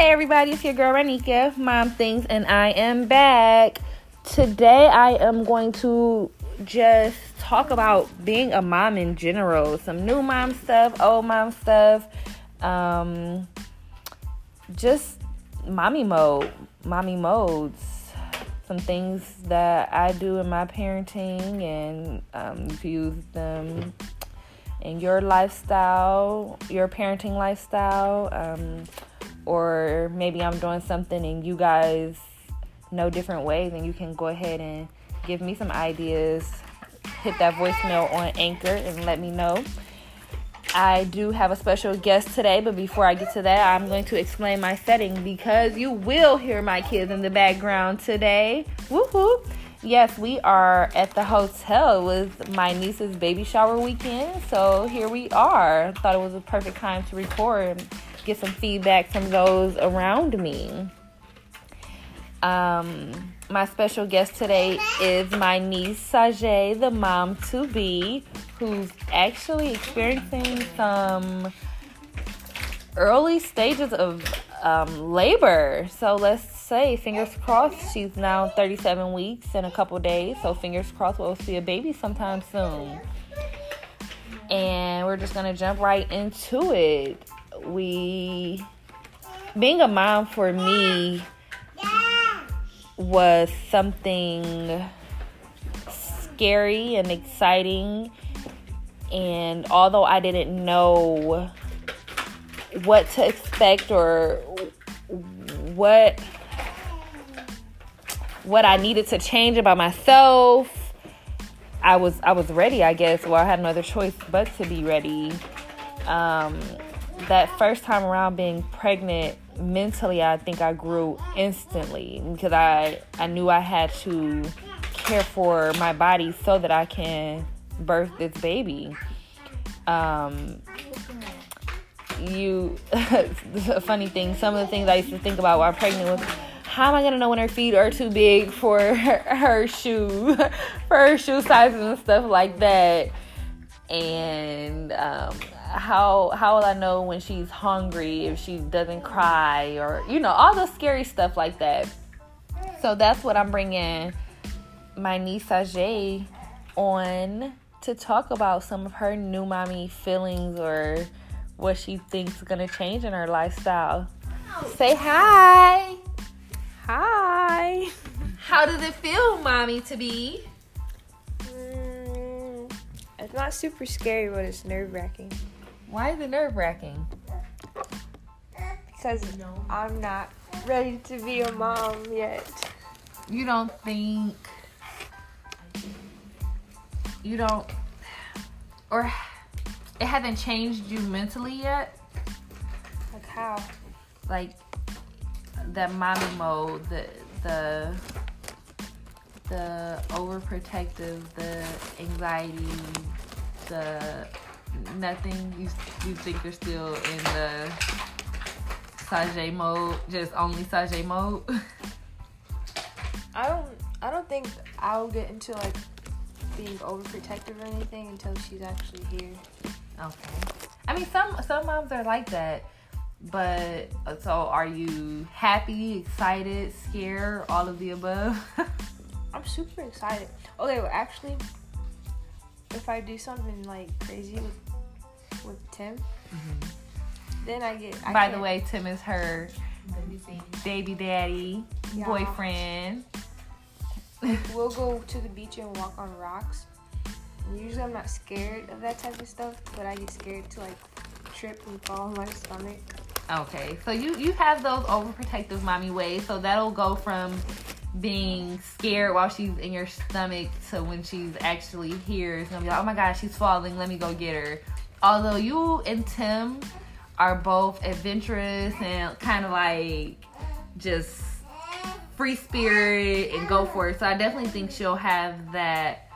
Hey everybody, it's your girl Ranika, Mom Things, and I am back. Today I am going to just talk about being a mom in general. Some new mom stuff, old mom stuff, um, just mommy mode, mommy modes. Some things that I do in my parenting and um, use them in your lifestyle, your parenting lifestyle. Um, or maybe I'm doing something and you guys know different ways, and you can go ahead and give me some ideas. Hit that voicemail on Anchor and let me know. I do have a special guest today, but before I get to that, I'm going to explain my setting because you will hear my kids in the background today. Woohoo! Yes, we are at the hotel with my niece's baby shower weekend, so here we are. Thought it was a perfect time to record get some feedback from those around me. Um, my special guest today is my niece Sajay, the mom to be, who's actually experiencing some early stages of um, labor. So let's say, fingers crossed, she's now 37 weeks in a couple days. So fingers crossed, we'll see a baby sometime soon. And we're just gonna jump right into it we being a mom for me was something scary and exciting. And although I didn't know what to expect or what what I needed to change about myself I was I was ready I guess. Well I had no other choice but to be ready. Um, that first time around being pregnant mentally i think i grew instantly because i i knew i had to care for my body so that i can birth this baby. Um you a funny thing some of the things i used to think about while pregnant was how am i going to know when her feet are too big for her, her shoe for her shoe sizes and stuff like that? And um how how will I know when she's hungry if she doesn't cry or you know all the scary stuff like that. So that's what I'm bringing my niece Ajay on to talk about some of her new mommy feelings or what she thinks is gonna change in her lifestyle. Say hi. Hi. How does it feel, mommy, to be? Mm, it's not super scary, but it's nerve wracking. Why is it nerve wracking? Because I'm not ready to be a mom yet. You don't think. You don't. Or it hasn't changed you mentally yet? Like how? Like that mommy mode, the the the overprotective, the anxiety, the nothing. You you think you're still in the Sajay mode, just only Sajay mode? I don't. I don't think I'll get into like being overprotective or anything until she's actually here. Okay. I mean, some some moms are like that. But uh, so, are you happy, excited, scared, all of the above? I'm super excited. Okay, well, actually, if I do something like crazy with with Tim, mm-hmm. then I get. I By the way, Tim is her baby daddy, yeah. boyfriend. We'll go to the beach and walk on rocks. usually, I'm not scared of that type of stuff, but I get scared to like trip and fall on my stomach. Okay, so you you have those overprotective mommy ways, so that'll go from being scared while she's in your stomach to when she's actually here. It's gonna be like, oh my god, she's falling. Let me go get her. Although you and Tim are both adventurous and kind of like just free spirit and go for it. So I definitely think she'll have that.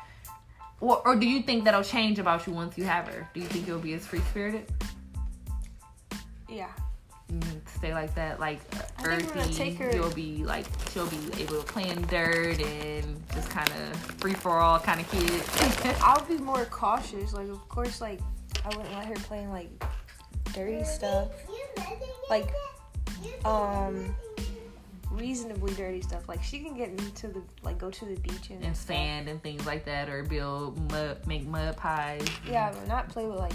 Or, or do you think that'll change about you once you have her? Do you think you'll be as free spirited? Yeah. Mm, stay like that, like earthy. You'll be like she'll be able to play in dirt and just kind of free for all kind of kid. I'll be more cautious. Like of course, like I wouldn't let her play in like dirty stuff, like um reasonably dirty stuff. Like she can get into the like go to the beach and, and sand and things like that, or build mud, make mud pies. Yeah, but not play with like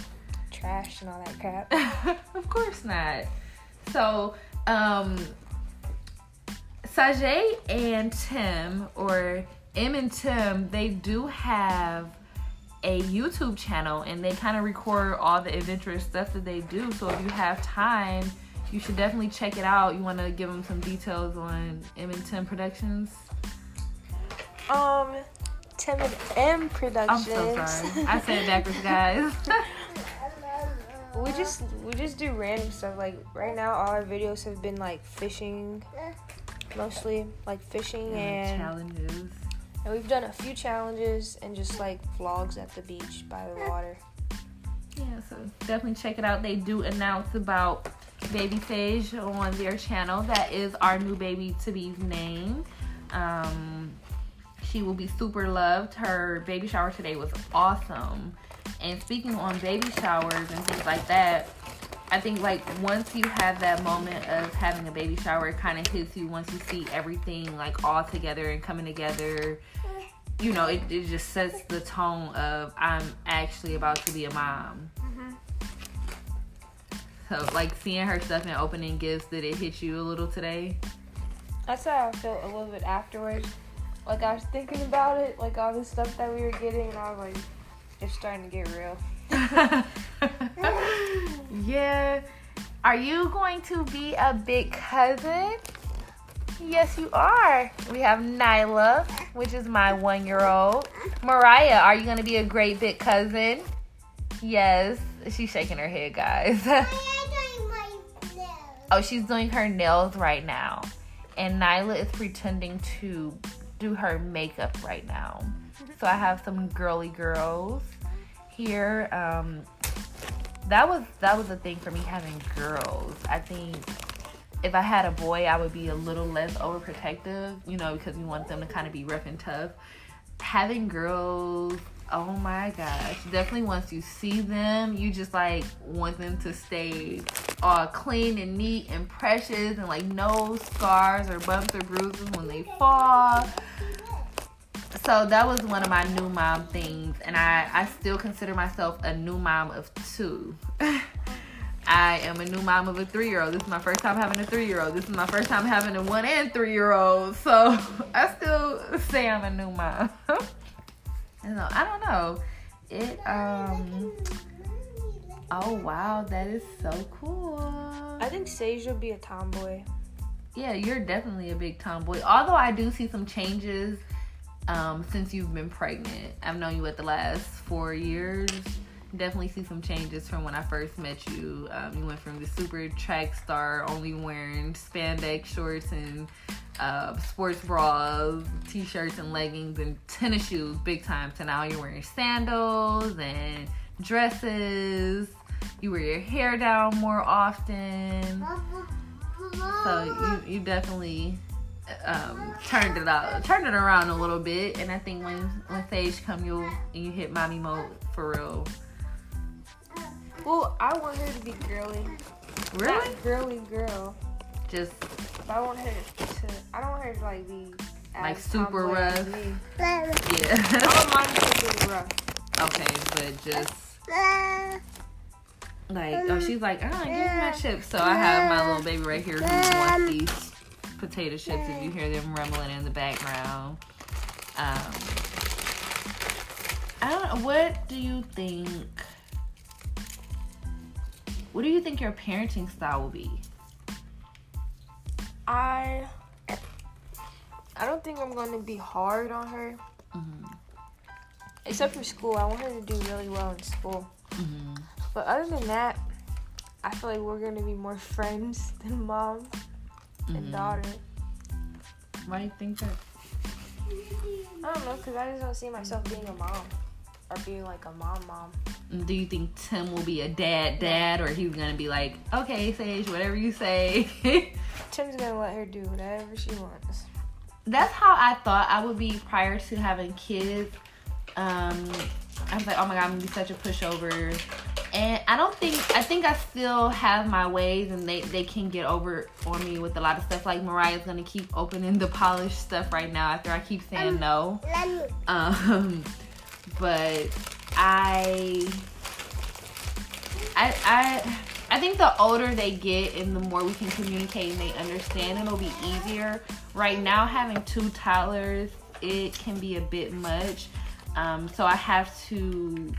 trash and all that crap. of course not. So, um, Sajay and Tim, or M and Tim, they do have a YouTube channel and they kind of record all the adventurous stuff that they do. So if you have time, you should definitely check it out. You want to give them some details on M and Tim Productions? Um, Tim and M I'm so sorry. I said it backwards, guys. we just we just do random stuff. Like right now, all our videos have been like fishing, mostly like fishing and challenges. And we've done a few challenges and just like vlogs at the beach by the water. Yeah, so definitely check it out. They do announce about Baby Sage on their channel. That is our new baby to be's name. Um, she will be super loved. Her baby shower today was awesome. And speaking on baby showers and things like that, I think like once you have that moment of having a baby shower, it kind of hits you once you see everything like all together and coming together. You know, it, it just sets the tone of I'm actually about to be a mom. So like seeing her stuff and opening gifts, did it hit you a little today? That's how I felt a little bit afterwards. Like I was thinking about it, like all the stuff that we were getting, and I was like, it's starting to get real. yeah. Are you going to be a big cousin? Yes, you are. We have Nyla, which is my one year old. Mariah, are you going to be a great big cousin? Yes. She's shaking her head, guys. oh, she's doing her nails right now. And Nyla is pretending to do her makeup right now. So I have some girly girls here. Um, that was that was the thing for me having girls. I think if I had a boy, I would be a little less overprotective, you know, because we want them to kind of be rough and tough. Having girls, oh my gosh, definitely once you see them, you just like want them to stay all clean and neat and precious and like no scars or bumps or bruises when they fall. So that was one of my new mom things, and I, I still consider myself a new mom of two. I am a new mom of a three year old. This is my first time having a three year old. This is my first time having a one and three year old. So I still say I'm a new mom. and so I don't know. It um oh wow, that is so cool. I think Sage will be a tomboy. Yeah, you're definitely a big tomboy. Although I do see some changes um, since you've been pregnant. I've known you at the last four years. Definitely see some changes from when I first met you. Um, you went from the super track star, only wearing spandex shorts and uh, sports bras, t-shirts and leggings and tennis shoes, big time. To now you're wearing sandals and dresses. You wear your hair down more often. So you, you definitely um, turned it out, turned it around a little bit. And I think when when Sage come, you you hit mommy mode for real. Well, I want her to be girly. Really? Not girly girl. Just But I want her to. I don't want her to like be Like super rough. yeah. I don't mind her rough. okay, but just like oh, she's like, ah, give me my chips. So I have my little baby right here who wants these potato chips. If you hear them rumbling in the background. Um, I don't know. What do you think? What do you think your parenting style will be? I. I don't think I'm going to be hard on her. Mm-hmm. Except for school, I want her to do really well in school. Mm-hmm. But other than that, I feel like we're gonna be more friends than mom and Mhm. daughter. Why do you think that? I don't know, cause I just don't see myself being a mom or being like a mom mom. Do you think Tim will be a dad dad, or he's gonna be like, okay, Sage, whatever you say? Tim's gonna let her do whatever she wants. That's how I thought I would be prior to having kids. Um, I was like, oh my god, I'm gonna be such a pushover. And I don't think I think I still have my ways, and they they can get over on me with a lot of stuff. Like Mariah's gonna keep opening the polished stuff right now after I keep saying um, no. Um, but I I I I think the older they get and the more we can communicate and they understand, it'll be easier. Right now, having two toddlers, it can be a bit much. Um, so I have to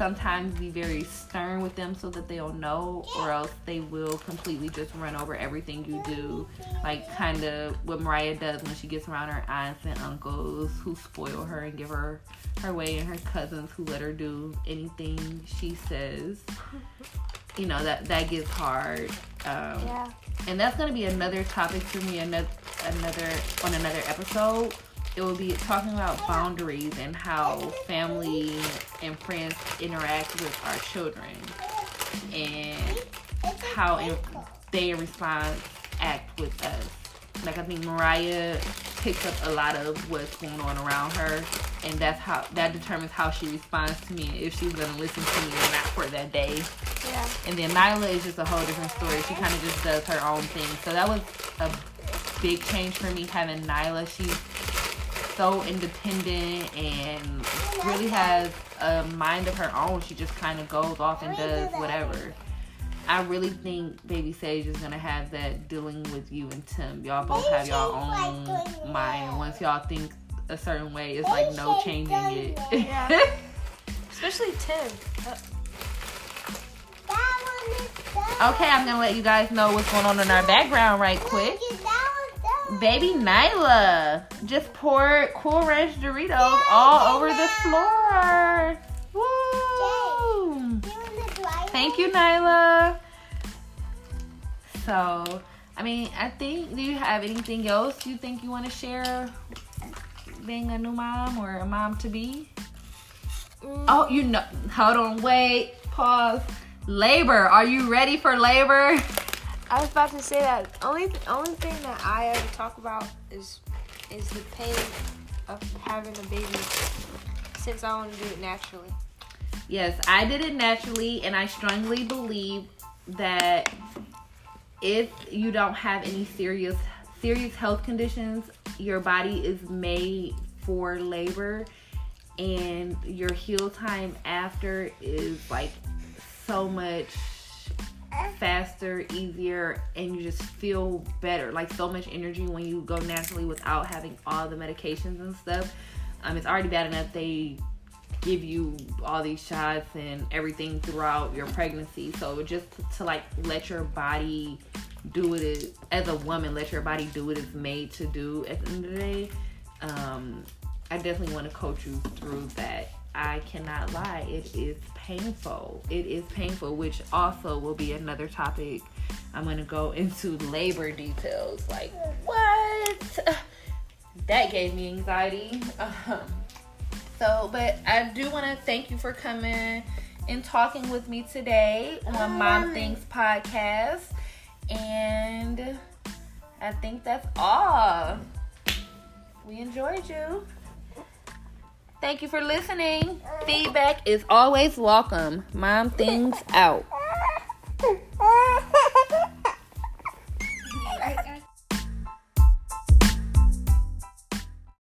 sometimes be very stern with them so that they'll know, or else they will completely just run over everything you do. Like, kind of what Mariah does when she gets around her aunts and uncles who spoil her and give her her way, and her cousins who let her do anything she says. You know, that, that gets hard. Um, yeah. And that's going to be another topic for me, another, another on another episode it will be talking about boundaries and how family and friends interact with our children and how in, they respond act with us. Like I think Mariah picks up a lot of what's going on around her, and that's how that determines how she responds to me if she's gonna listen to me or not for that day. Yeah. And then Nyla is just a whole different story. She kind of just does her own thing. So that was a big change for me having Nyla. She's so independent and really has a mind of her own. She just kind of goes off and does whatever. I really think Baby Sage is gonna have that dealing with you and Tim. Y'all both have your own mind. Once y'all think a certain way, it's like no changing it. Yeah. Especially Tim. Okay, I'm gonna let you guys know what's going on in our background right quick. Baby Nyla just poured Cool Ranch Doritos all over the floor. Woo! Thank you, Nyla. So, I mean, I think, do you have anything else you think you want to share being a new mom or a mom to be? Mm. Oh, you know, hold on, wait, pause. Labor, are you ready for labor? I was about to say that only th- only thing that I ever talk about is is the pain of having a baby since I want to do it naturally. Yes, I did it naturally, and I strongly believe that if you don't have any serious serious health conditions, your body is made for labor, and your heal time after is like so much faster, easier, and you just feel better. Like so much energy when you go naturally without having all the medications and stuff. Um, it's already bad enough they give you all these shots and everything throughout your pregnancy. So just to, to like let your body do it as a woman, let your body do what it's made to do at the end of the day. Um, I definitely want to coach you through that. I cannot lie, it is painful. It is painful, which also will be another topic. I'm gonna go into labor details. Like, what? That gave me anxiety. Um, so, but I do want to thank you for coming and talking with me today on Mom Things podcast. And I think that's all. We enjoyed you. Thank you for listening. Feedback is always welcome. Mom things out.